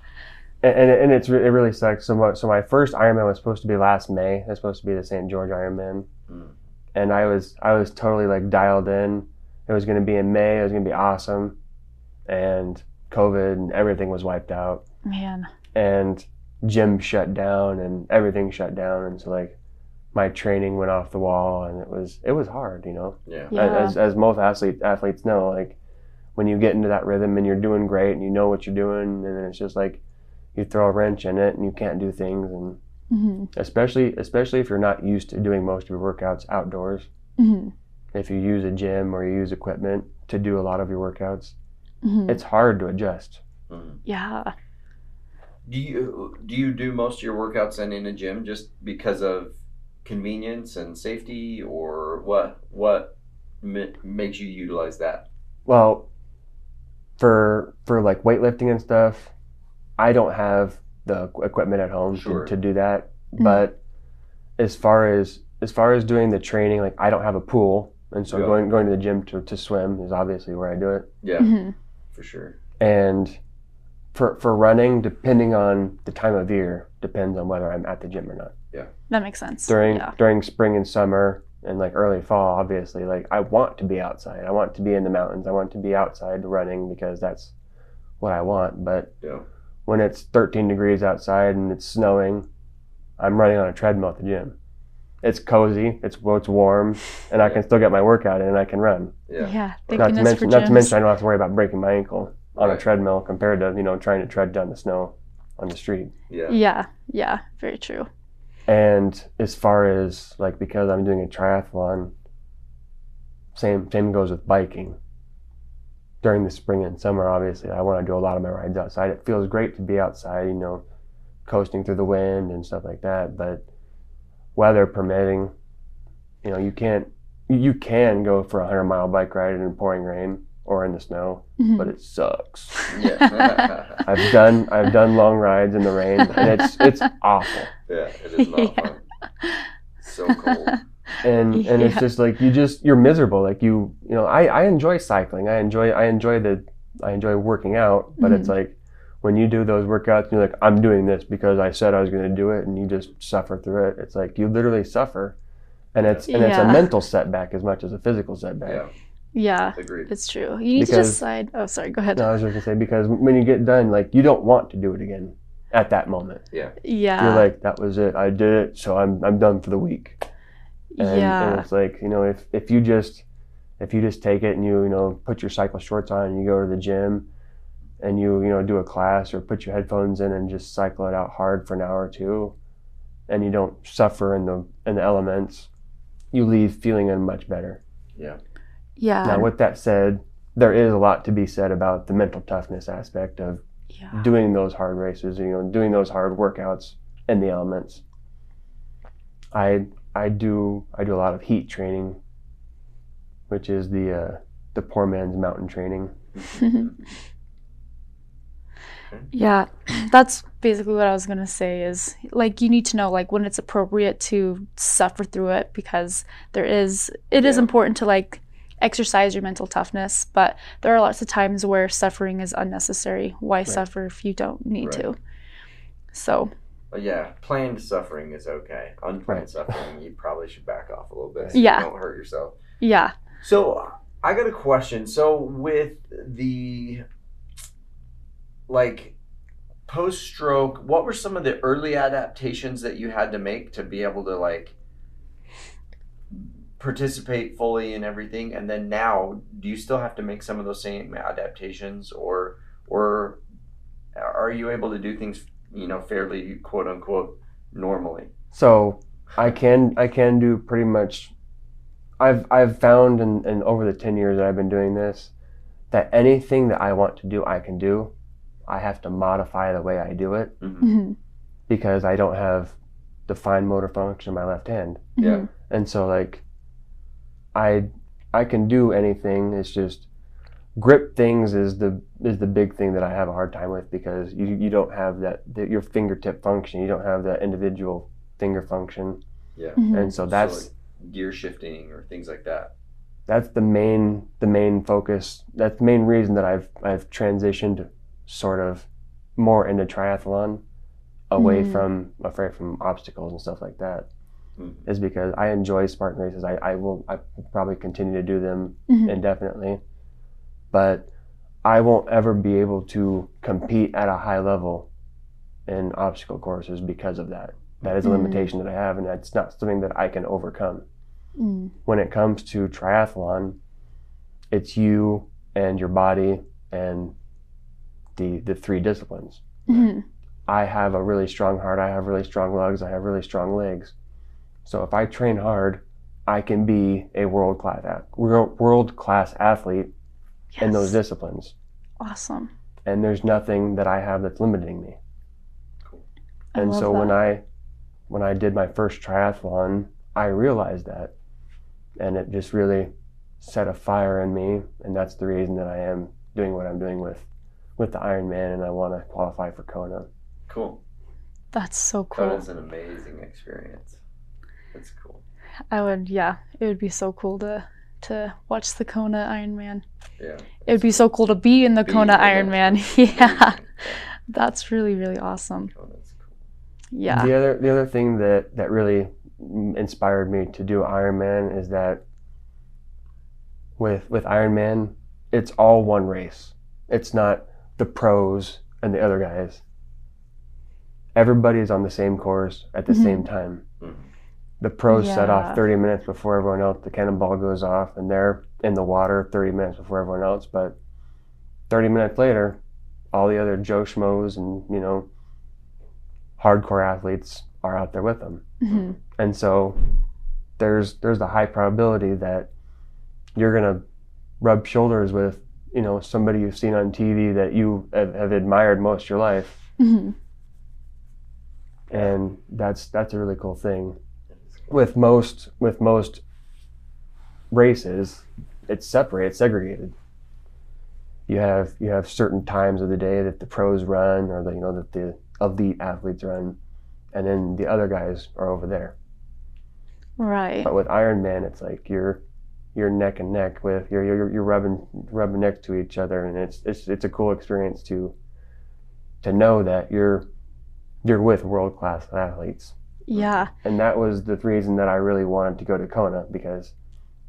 Speaker 2: and, and it's it really sucks. So my, so my first Ironman was supposed to be last May. It was supposed to be the St. George Ironman, mm. and I was I was totally like dialed in. It was going to be in May. It was going to be awesome, and COVID and everything was wiped out.
Speaker 1: Man.
Speaker 2: And gym shut down and everything shut down and so like my training went off the wall and it was it was hard, you know.
Speaker 3: Yeah.
Speaker 1: Yeah.
Speaker 2: As as most athlete athletes know, like when you get into that rhythm and you're doing great and you know what you're doing and then it's just like you throw a wrench in it and you can't do things and
Speaker 1: hmm
Speaker 2: especially especially if you're not used to doing most of your workouts outdoors.
Speaker 1: hmm
Speaker 2: If you use a gym or you use equipment to do a lot of your workouts,
Speaker 1: hmm
Speaker 2: it's hard to adjust.
Speaker 3: Mhm.
Speaker 1: Yeah.
Speaker 3: Do you do you do most of your workouts then in a gym just because of convenience and safety, or what? What ma- makes you utilize that?
Speaker 2: Well, for for like weightlifting and stuff, I don't have the equipment at home
Speaker 3: Sure.
Speaker 2: to, to do that.
Speaker 1: Mhm.
Speaker 2: But as far as as far as doing the training, like I don't have a pool, and so
Speaker 3: Yeah.
Speaker 2: going going to the gym to, to swim is obviously where I do it.
Speaker 3: Yeah,
Speaker 1: hmm
Speaker 3: for sure.
Speaker 2: And for for running, depending on the time of year, depends on whether I'm at the gym or not.
Speaker 1: Yeah, that makes sense.
Speaker 2: During
Speaker 1: yeah.
Speaker 2: during spring and summer and like early fall, obviously, like I want to be outside. I want to be in the mountains. I want to be outside running because that's what I want. But
Speaker 3: Yeah.
Speaker 2: When it's 13 degrees outside and it's snowing, I'm running on a treadmill at the gym. It's cozy. It's it's warm, and I can still get my workout in and I can run.
Speaker 3: Yeah.
Speaker 1: Yeah. Thank
Speaker 2: Not to mention,
Speaker 1: for
Speaker 2: not to mention, I don't have to worry about breaking my ankle on a treadmill compared to you know trying to tread down the snow on the street.
Speaker 3: Yeah.
Speaker 1: Yeah. Yeah. Very true.
Speaker 2: And as far as like because I'm doing a triathlon, same same goes with biking. During the spring and summer, obviously, I want to do a lot of my rides outside. It feels great to be outside, you know, coasting through the wind and stuff like that. But weather permitting, you know, you can't you can go for a hundred mile bike ride in pouring rain or in the snow,
Speaker 1: Mhm.
Speaker 2: but it sucks.
Speaker 3: Yeah.
Speaker 2: I've done I've done long rides in the rain, and it's it's awful.
Speaker 3: yeah. It is not
Speaker 1: Yeah.
Speaker 3: fun. So cold.
Speaker 2: And and it's just like you just you're miserable like you you know I, I enjoy cycling i enjoy i enjoy the i enjoy working out but it's mm-hmm. like when you do those workouts you're like i'm doing this because i said i was going to do it and you just suffer through it it's like you literally suffer and it's and it's a mental setback as much as a physical setback
Speaker 3: Yeah.
Speaker 1: yeah.
Speaker 3: Agreed.
Speaker 1: It's true. You need to decide. Oh, sorry. Go ahead.
Speaker 2: no, i was just going to say because when you get done like you don't want to do it again at that moment
Speaker 1: Yeah. yeah.
Speaker 2: you're like that was it i did it so i'm i'm done for the week and,
Speaker 1: yeah.
Speaker 2: and it's like you know if if you just if you just take it and you you know put your cycle shorts on and you go to the gym and you you know do a class or put your headphones in and just cycle it out hard for an hour or two and you don't suffer in the in the elements you leave feeling much better
Speaker 3: Yeah.
Speaker 1: yeah.
Speaker 2: now with that said there is a lot to be said about the mental toughness aspect of
Speaker 1: yeah.
Speaker 2: doing those hard races, you know, doing those hard workouts in the elements. I I do I do a lot of heat training, which is the uh, the poor man's mountain training.
Speaker 1: Yeah, that's basically what I was gonna say. Is like you need to know like when it's appropriate to suffer through it because there is it is
Speaker 3: Yeah.
Speaker 1: important to like exercise your mental toughness, but there are lots of times where suffering is unnecessary. Why suffer if you don't need
Speaker 3: Right.
Speaker 1: to? So
Speaker 3: yeah, planned suffering is okay. Unplanned
Speaker 2: Right.
Speaker 3: suffering, you probably should back off a little bit. So
Speaker 1: Yeah.
Speaker 3: You don't hurt yourself.
Speaker 1: yeah,
Speaker 3: So I got a question. So with the like post stroke, what were some of the early adaptations that you had to make to be able to like participate fully in everything? And then now, do you still have to make some of those same adaptations, or or are you able to do things you know fairly quote unquote normally?
Speaker 2: So I can I can do pretty much. I've I've found in, in over the ten years that I've been doing this, that anything that I want to do I can do. I have to modify the way I do it
Speaker 3: Mm-hmm.
Speaker 1: Mhm.
Speaker 2: because I don't have the fine motor function in my left hand.
Speaker 3: Yeah.
Speaker 1: Mhm.
Speaker 2: and so like i i can do anything it's just grip things is the is the big thing that i have a hard time with because you you don't have that the, your fingertip function you don't have that individual finger function
Speaker 3: Yeah.
Speaker 1: Mhm.
Speaker 2: and so that's
Speaker 3: So, like, gear shifting or things like that.
Speaker 2: that's the main the main focus that's the main reason that i've i've transitioned sort of more into triathlon away
Speaker 1: Mm.
Speaker 2: from afraid from obstacles and stuff like that
Speaker 3: Mhm.
Speaker 2: is because i enjoy spartan races i, I will i probably continue to do them
Speaker 1: Mhm.
Speaker 2: indefinitely but I won't ever be able to compete at a high level in obstacle courses because of that. That is a mm. limitation that I have, and that's not something that I can overcome. Mm. When it comes to triathlon, it's you and your body and the the three disciplines. Mm-hmm. I have a really strong heart. I have really strong legs. I have really strong legs. So if I train hard, I can be a world class world class athlete yes. in those disciplines.
Speaker 1: Awesome.
Speaker 2: And there's nothing that I have that's limiting me. Cool. And so that. when I when I did my first triathlon, I realized that, and it just really set a fire in me, and that's the reason that I am doing what I'm doing with with the Ironman, and I want to qualify for Kona.
Speaker 3: Cool.
Speaker 1: That's so cool.
Speaker 3: That is an amazing experience. That's cool.
Speaker 1: I would, yeah, it would be so cool to to watch the Kona Ironman.
Speaker 3: Yeah.
Speaker 1: It would be so cool to be in the be Kona Ironman. yeah. yeah. That's really really awesome. Oh, cool. Yeah.
Speaker 2: The other the other thing that that really inspired me to do Ironman is that with with Ironman, it's all one race. It's not the pros and the other guys. Everybody is on the same course at the mm-hmm. same time. Mm-hmm. The pros yeah. set off 30 minutes before everyone else. The cannonball goes off, and they're in the water 30 minutes before everyone else. But 30 minutes later, all the other Joe Schmoes and you know hardcore athletes are out there with them. Mm-hmm. And so there's there's a high probability that you're gonna rub shoulders with you know somebody you've seen on TV that you have, have admired most your life, mm-hmm. and that's that's a really cool thing. With most with most races, it's separated, segregated. You have you have certain times of the day that the pros run, or the you know that the elite athletes run, and then the other guys are over there.
Speaker 1: Right.
Speaker 2: But with Ironman, it's like you're you're neck and neck with you're you're, you're rubbing rubbing next to each other, and it's it's it's a cool experience to to know that you're you're with world class athletes.
Speaker 1: Yeah.
Speaker 2: And that was the reason that I really wanted to go to Kona because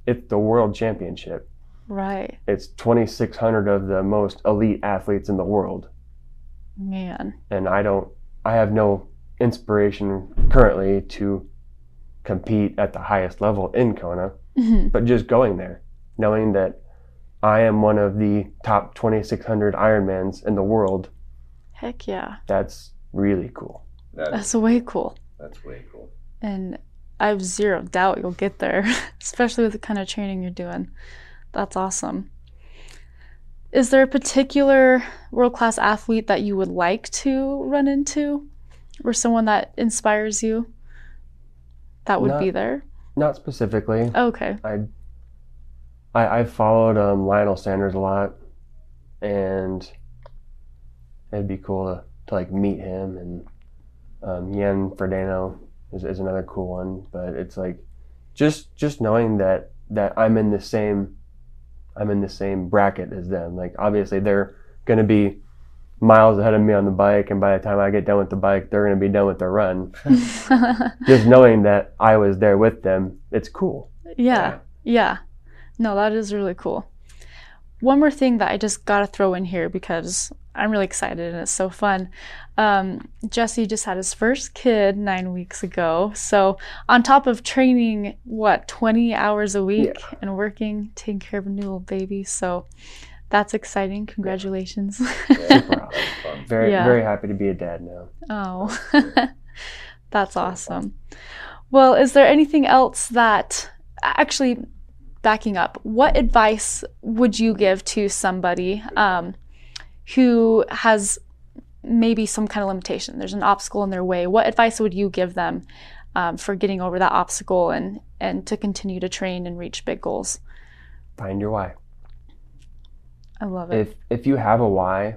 Speaker 2: it's the world championship.
Speaker 1: Right.
Speaker 2: It's 2,600 of the most elite athletes in the world.
Speaker 1: Man.
Speaker 2: And I don't, I have no inspiration currently to compete at the highest level in Kona, mm-hmm. but just going there, knowing that I am one of the top 2,600 Ironmans in the world.
Speaker 1: Heck yeah.
Speaker 2: That's really cool.
Speaker 1: That that's is, way cool.
Speaker 3: That's way cool.
Speaker 1: And I have zero doubt you'll get there, especially with the kind of training you're doing. That's awesome. Is there a particular world class athlete that you would like to run into or someone that inspires you? that would not, be there?
Speaker 2: Not specifically.
Speaker 1: Okay.
Speaker 2: I I, I followed um, Lionel Sanders a lot, and it'd be cool to, to like meet him. And um, Jan Frodeno is, is another cool one. But it's like just just knowing that that I'm in the same I'm in the same bracket as them. Like obviously they're going to be miles ahead of me on the bike, and by the time I get done with the bike, they're going to be done with their run. Just knowing that I was there with them, it's cool.
Speaker 1: Yeah, yeah. No, that is really cool. One more thing that I just got to throw in here because I'm really excited and it's so fun. Um, Jesse just had his first kid nine weeks ago. So, on top of training, what, 20 hours a week yeah. and working, taking care of a new little baby. So, that's exciting. Congratulations.
Speaker 2: Yeah. very, yeah. very happy to be a dad now.
Speaker 1: Oh, that's awesome. Well, is there anything else that actually backing up? What advice would you give to somebody um, who has maybe some kind of limitation? There's an obstacle in their way. What advice would you give them um, for getting over that obstacle and and to continue to train and reach big goals?
Speaker 2: Find your why.
Speaker 1: I love it.
Speaker 2: If if you have a why,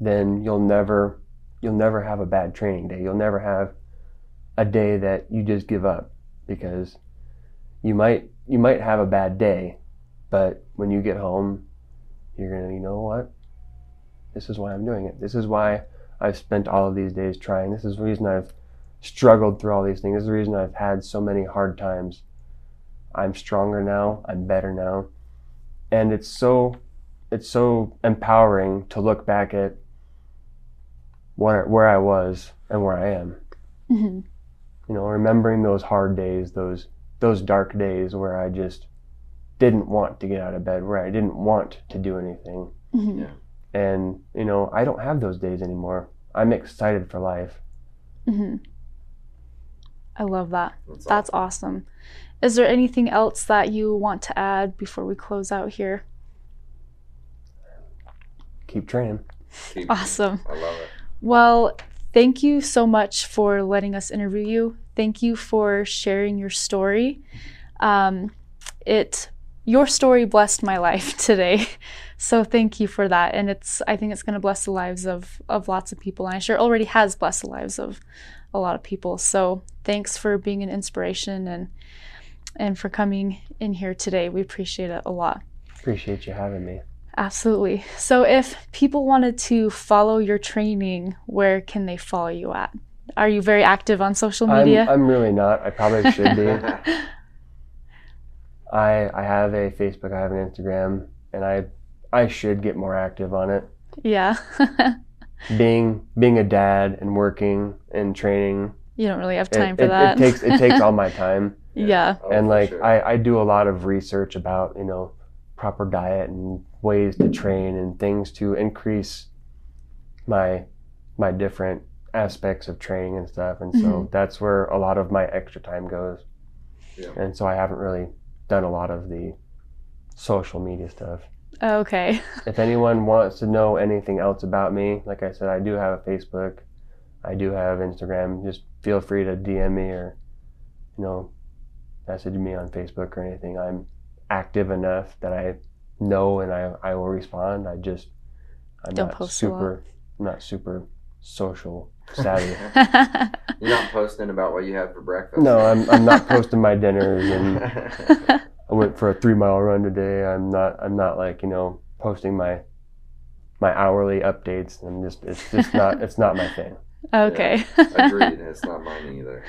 Speaker 2: then you'll never you'll never have a bad training day. You'll never have a day that you just give up because you might you might have a bad day, but when you get home, you're gonna you know what? This is why I'm doing it. This is why I've spent all of these days trying. This is the reason I've struggled through all these things. This is the reason I've had so many hard times. I'm stronger now. I'm better now. And it's so it's so empowering to look back at where where I was and where I am. Mm-hmm. You know, remembering those hard days, those those dark days where I just didn't want to get out of bed, where I didn't want to do anything. Mm-hmm. Yeah. And you know, I don't have those days anymore. I'm excited for life. Mm-hmm.
Speaker 1: I love that. That's, That's awesome. awesome. Is there anything else that you want to add before we close out here?
Speaker 2: Keep training.
Speaker 1: Keep awesome. I love it. Well, thank you so much for letting us interview you. Thank you for sharing your story. Um, it your story blessed my life today. So thank you for that. And it's I think it's going to bless the lives of of lots of people. And I sure already has blessed the lives of a lot of people. So thanks for being an inspiration and and for coming in here today. We appreciate it a lot.
Speaker 2: Appreciate you having me.
Speaker 1: Absolutely. So if people wanted to follow your training, where can they follow you at? Are you very active on social media?
Speaker 2: I'm, I'm really not. I probably should be. I I have a Facebook, I have an Instagram, and I I should get more active on it.
Speaker 1: Yeah.
Speaker 2: being being a dad and working and training.
Speaker 1: You don't really have time it, for it, that.
Speaker 2: It takes it takes all my time.
Speaker 1: Yeah. yeah.
Speaker 2: Oh, and like sure. I, I do a lot of research about, you know, proper diet and ways to train and things to increase my my different aspects of training and stuff. And so mm-hmm. that's where a lot of my extra time goes. Yeah. And so I haven't really done a lot of the social media stuff.
Speaker 1: Okay.
Speaker 2: if anyone wants to know anything else about me, like I said, I do have a Facebook. I do have Instagram. Just feel free to DM me or, you know, message me on Facebook or anything. I'm active enough that I know and I, I will respond. I just I'm Don't not super I'm not super social savvy.
Speaker 3: You're not posting about what you had for breakfast.
Speaker 2: No, I'm I'm not posting my dinners and I went for a three mile run today. I'm not I'm not like, you know, posting my my hourly updates. I'm just it's just not it's not my thing.
Speaker 1: Okay.
Speaker 3: Yeah, agreed. It's not mine either.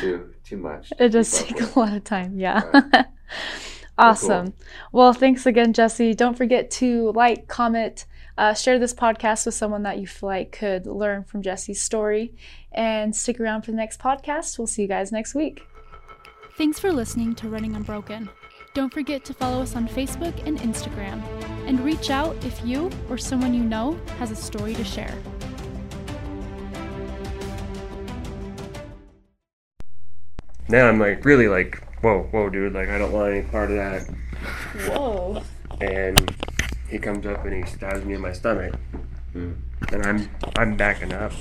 Speaker 3: too too much.
Speaker 1: It does take a lot of time. Yeah. Right. awesome. Cool. Well, thanks again, Jesse. Don't forget to like, comment, uh, share this podcast with someone that you feel like could learn from Jesse's story, and stick around for the next podcast. We'll see you guys next week. Thanks for listening to Running Unbroken. Don't forget to follow us on Facebook and Instagram, and reach out if you or someone you know has a story to share.
Speaker 2: now I'm like really like, whoa, whoa, dude, like I don't want any part of that.
Speaker 1: Whoa.
Speaker 2: And he comes up and he stabs me in my stomach, mm. and I'm I'm backing up,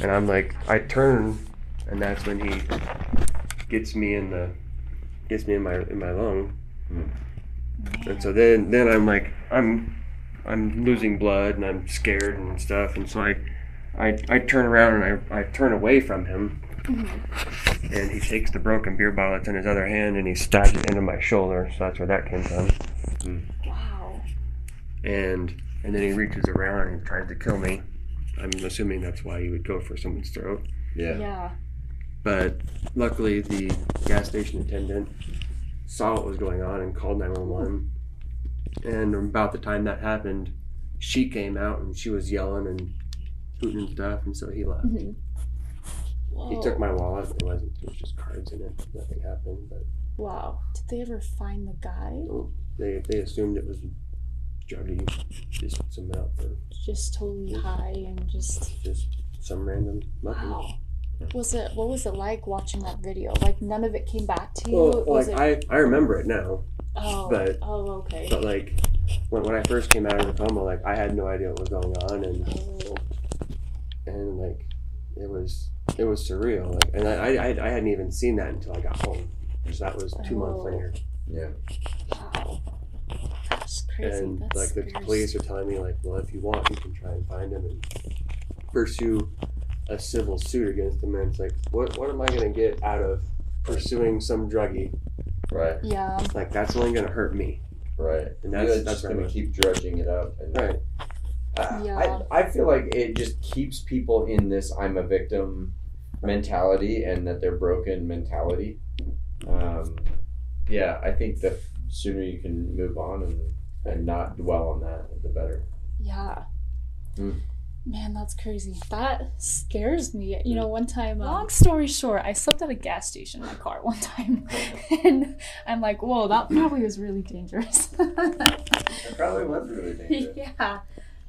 Speaker 2: and I'm like I turn, and that's when he gets me in the gets me in my in my lung, mm. and so then then I'm like I'm I'm losing blood and I'm scared and stuff, and so I I, I turn around and I, I turn away from him Mm-hmm. And he takes the broken beer bottle that's in his other hand and he stabs it into my shoulder. So that's where that came from.
Speaker 1: Mm. Wow.
Speaker 2: And and then he reaches around and tries to kill me. I'm assuming that's why he would go for someone's throat.
Speaker 3: Yeah.
Speaker 1: Yeah.
Speaker 2: But luckily, the gas station attendant saw what was going on and called 911. And about the time that happened, she came out and she was yelling and hooting and stuff, and so he left. Mm-hmm. He took my wallet. It wasn't. It was just cards in it. Nothing happened. But
Speaker 1: wow, did they ever find the guy?
Speaker 2: Oh, they they assumed it was druggy. Just some out for.
Speaker 1: Just totally high and just.
Speaker 2: Just some random. Nothing.
Speaker 1: Wow. Was it what was it like watching that video? Like none of it came back to you.
Speaker 2: Well, like it... I I remember it now.
Speaker 1: Oh.
Speaker 2: But
Speaker 1: oh okay.
Speaker 2: But like when when I first came out of the coma, like I had no idea what was going on, and oh. and like it was it was surreal. Like, and I, I, I hadn't even seen that until I got home, because that was two oh. months later.
Speaker 3: Yeah.
Speaker 1: Wow. That's crazy.
Speaker 2: And
Speaker 1: That's
Speaker 2: like the police are telling me, like, well, if you want, you can try and find him and pursue a civil suit against him. And it's like, what, what am I gonna get out of pursuing some druggie?
Speaker 3: Right.
Speaker 1: Yeah.
Speaker 2: Like that's only gonna hurt me.
Speaker 3: Right. And that's You're that's gonna keep dredging it up.
Speaker 2: And, right.
Speaker 1: yeah.
Speaker 3: I, I feel like it just keeps people in this I'm a victim mentality and that they're broken mentality. Um, yeah, I think the sooner you can move on and and not dwell on that, the better.
Speaker 1: Yeah.
Speaker 3: Mm.
Speaker 1: Man, that's crazy. That scares me. You know, one time, long story short, I slept at a gas station in my car one time. and I'm like, whoa, that probably was really dangerous.
Speaker 3: it probably was really dangerous.
Speaker 1: Yeah.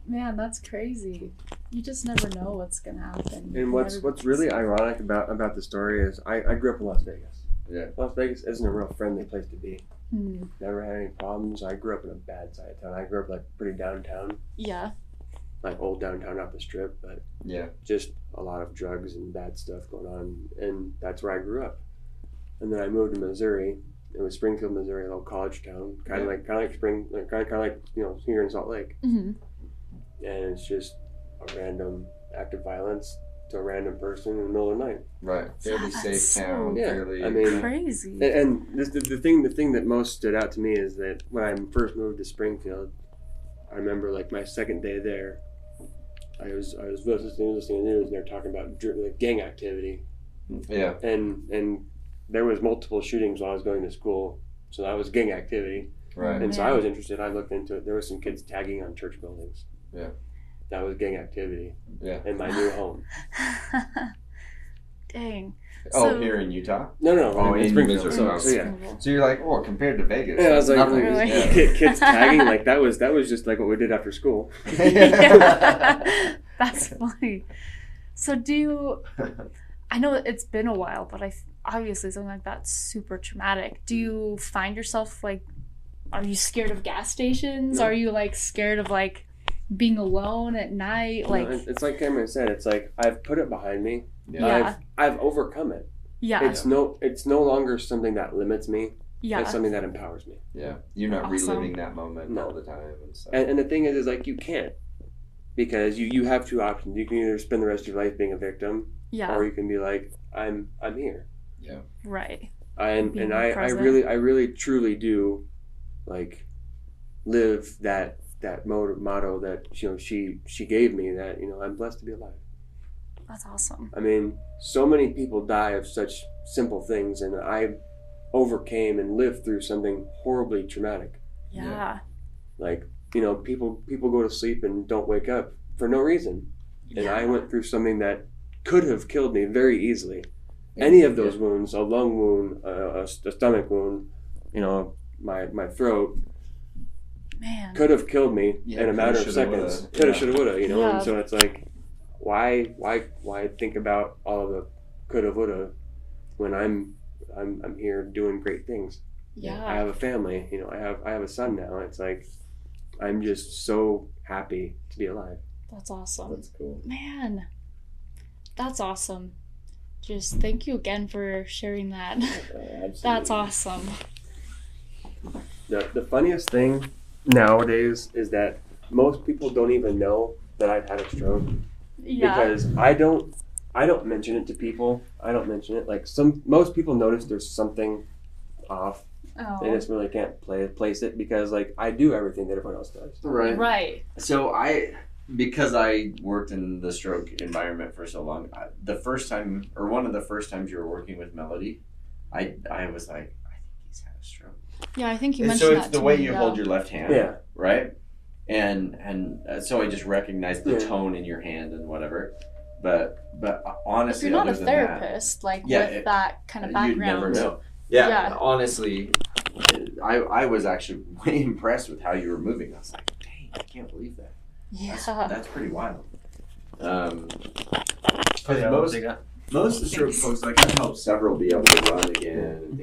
Speaker 1: Man, that's crazy. You just never know what's gonna happen.
Speaker 2: And what's what's really ironic about about the story is I, I grew up in Las Vegas.
Speaker 3: Yeah.
Speaker 2: Las Vegas isn't a real friendly place to be.
Speaker 1: Hmm.
Speaker 2: Never had any problems. I grew up in a bad side of town. I grew up like pretty downtown.
Speaker 1: Yeah.
Speaker 2: Like old downtown off the strip, but
Speaker 3: Yeah.
Speaker 2: just a lot of drugs and bad stuff going on and that's where I grew up. And then I moved to Missouri. It was Springfield, Missouri, a little college town, kind of
Speaker 3: Yeah.
Speaker 2: like kind of like Spring, like, kind of kind of like you know here in Salt Lake.
Speaker 1: hmm
Speaker 2: And it's just a random act of violence to a random person in the middle of the night.
Speaker 3: Right. Fairly
Speaker 1: That's
Speaker 3: safe
Speaker 1: so-
Speaker 3: town.
Speaker 2: Yeah,
Speaker 3: Fairly.
Speaker 2: I mean-
Speaker 1: Crazy.
Speaker 2: And, and this, the, the thing, the thing that most stood out to me is that when I first moved to Springfield, I remember like my second day there, I was I was listening listening to the news and they're talking about dr- like gang activity,
Speaker 3: yeah.
Speaker 2: and and there was multiple shootings while I was going to school, so that was gang activity,
Speaker 3: Right.
Speaker 2: and so I was interested. I looked into it. There was some kids tagging on church buildings.
Speaker 3: Yeah.
Speaker 2: That was gang activity
Speaker 3: Yeah.
Speaker 2: in my new home.
Speaker 1: Dang.
Speaker 3: Oh,
Speaker 1: So-
Speaker 3: here in Utah.
Speaker 2: No, no,
Speaker 3: Oh, in
Speaker 2: Springfield.
Speaker 3: Missouri.
Speaker 2: So, so yeah.
Speaker 3: So you're like, oh, compared to Vegas,
Speaker 2: Yeah, I was like,
Speaker 3: nothing.
Speaker 1: Really?
Speaker 3: Yeah.
Speaker 2: kid, kids tagging like that was that was just like what we did after school.
Speaker 1: Yeah. That's funny. So do you I know it's been a while, but I obviously something like that's super traumatic. Do you find yourself like are you scared of gas stations?
Speaker 2: No.
Speaker 1: Are you like scared of like being alone at night? Like
Speaker 2: No, it's like Cameron said. It's like I've put it behind me.
Speaker 3: Yeah.
Speaker 1: Yeah.
Speaker 2: I've I've overcome it.
Speaker 1: yeah.
Speaker 2: It's no it's no longer something that limits me.
Speaker 1: yeah.
Speaker 2: It's something that empowers me.
Speaker 3: Yeah. You're not
Speaker 1: Awesome.
Speaker 3: reliving that moment
Speaker 2: No.
Speaker 3: all the time and stuff.
Speaker 2: And, and the thing is, is like you can't because you you have two options. You can either spend the rest of your life being a victim,
Speaker 1: yeah.
Speaker 2: or you can be like, I'm I'm here. Yeah.
Speaker 1: Right.
Speaker 2: And
Speaker 1: Being
Speaker 2: and I, I
Speaker 1: present.
Speaker 2: really I really truly do like live that that motto, motto that you know she she gave me that you know I'm blessed to be alive.
Speaker 1: That's awesome.
Speaker 2: I mean, so many people die of such simple things, and I overcame and lived through something horribly traumatic.
Speaker 1: Yeah.
Speaker 3: Yeah.
Speaker 2: Like, you know, people people go to sleep and don't wake up for no reason, and I went through something that could have killed me very easily. Any of those wounds, a lung wound, a, a, a stomach wound, you know, my my throat
Speaker 1: Man.
Speaker 2: could have killed me
Speaker 3: Yeah,
Speaker 2: in a matter of seconds. Coulda, shoulda, woulda. You know,
Speaker 1: Yeah.
Speaker 2: and so it's like, why, why, why think about all of the coulda, woulda when I'm, I'm, I'm here doing great things.
Speaker 1: Yeah, I
Speaker 2: have a family. You know, I have, I have a son now. It's like, I'm just so happy to be alive.
Speaker 1: That's awesome.
Speaker 3: That's cool.
Speaker 1: Man. That's awesome. Just thank you again for sharing that. That's awesome.
Speaker 2: The, the funniest thing nowadays is that most people don't even know that I've had a stroke.
Speaker 1: Yeah.
Speaker 2: because I don't I don't mention it to people. I don't mention it. Like some most people notice there's something off. They
Speaker 1: oh.
Speaker 2: just really can't play place it because like I do everything that everyone else does.
Speaker 3: Right.
Speaker 1: Right.
Speaker 3: So I, because I worked in the stroke environment for so long, I, the first time or one of the first times you were working with Melody, I I was like, I think he's had a stroke.
Speaker 1: Yeah, I think you
Speaker 3: And
Speaker 1: mentioned
Speaker 3: so it's
Speaker 1: that
Speaker 3: the
Speaker 1: to
Speaker 3: way
Speaker 1: me,
Speaker 3: you
Speaker 1: yeah.
Speaker 3: hold your left hand,
Speaker 2: Yeah.
Speaker 3: right? And and uh, so I just recognize the
Speaker 2: Yeah.
Speaker 3: tone in your hand and whatever. But but honestly,
Speaker 1: If you're not a
Speaker 3: other than that-
Speaker 1: therapist, like
Speaker 3: Yeah,
Speaker 1: with
Speaker 3: it-
Speaker 1: that kind of background,
Speaker 3: You'd
Speaker 1: background.
Speaker 3: never know. Yeah,
Speaker 1: Yeah.
Speaker 3: honestly, I I was actually way impressed with how you were moving. I was like, dang, I can't believe that.
Speaker 1: Yeah.
Speaker 3: That's, that's pretty wild. Um,
Speaker 2: Yeah,
Speaker 3: most most of the stroke folks, like I've helped several be able to run again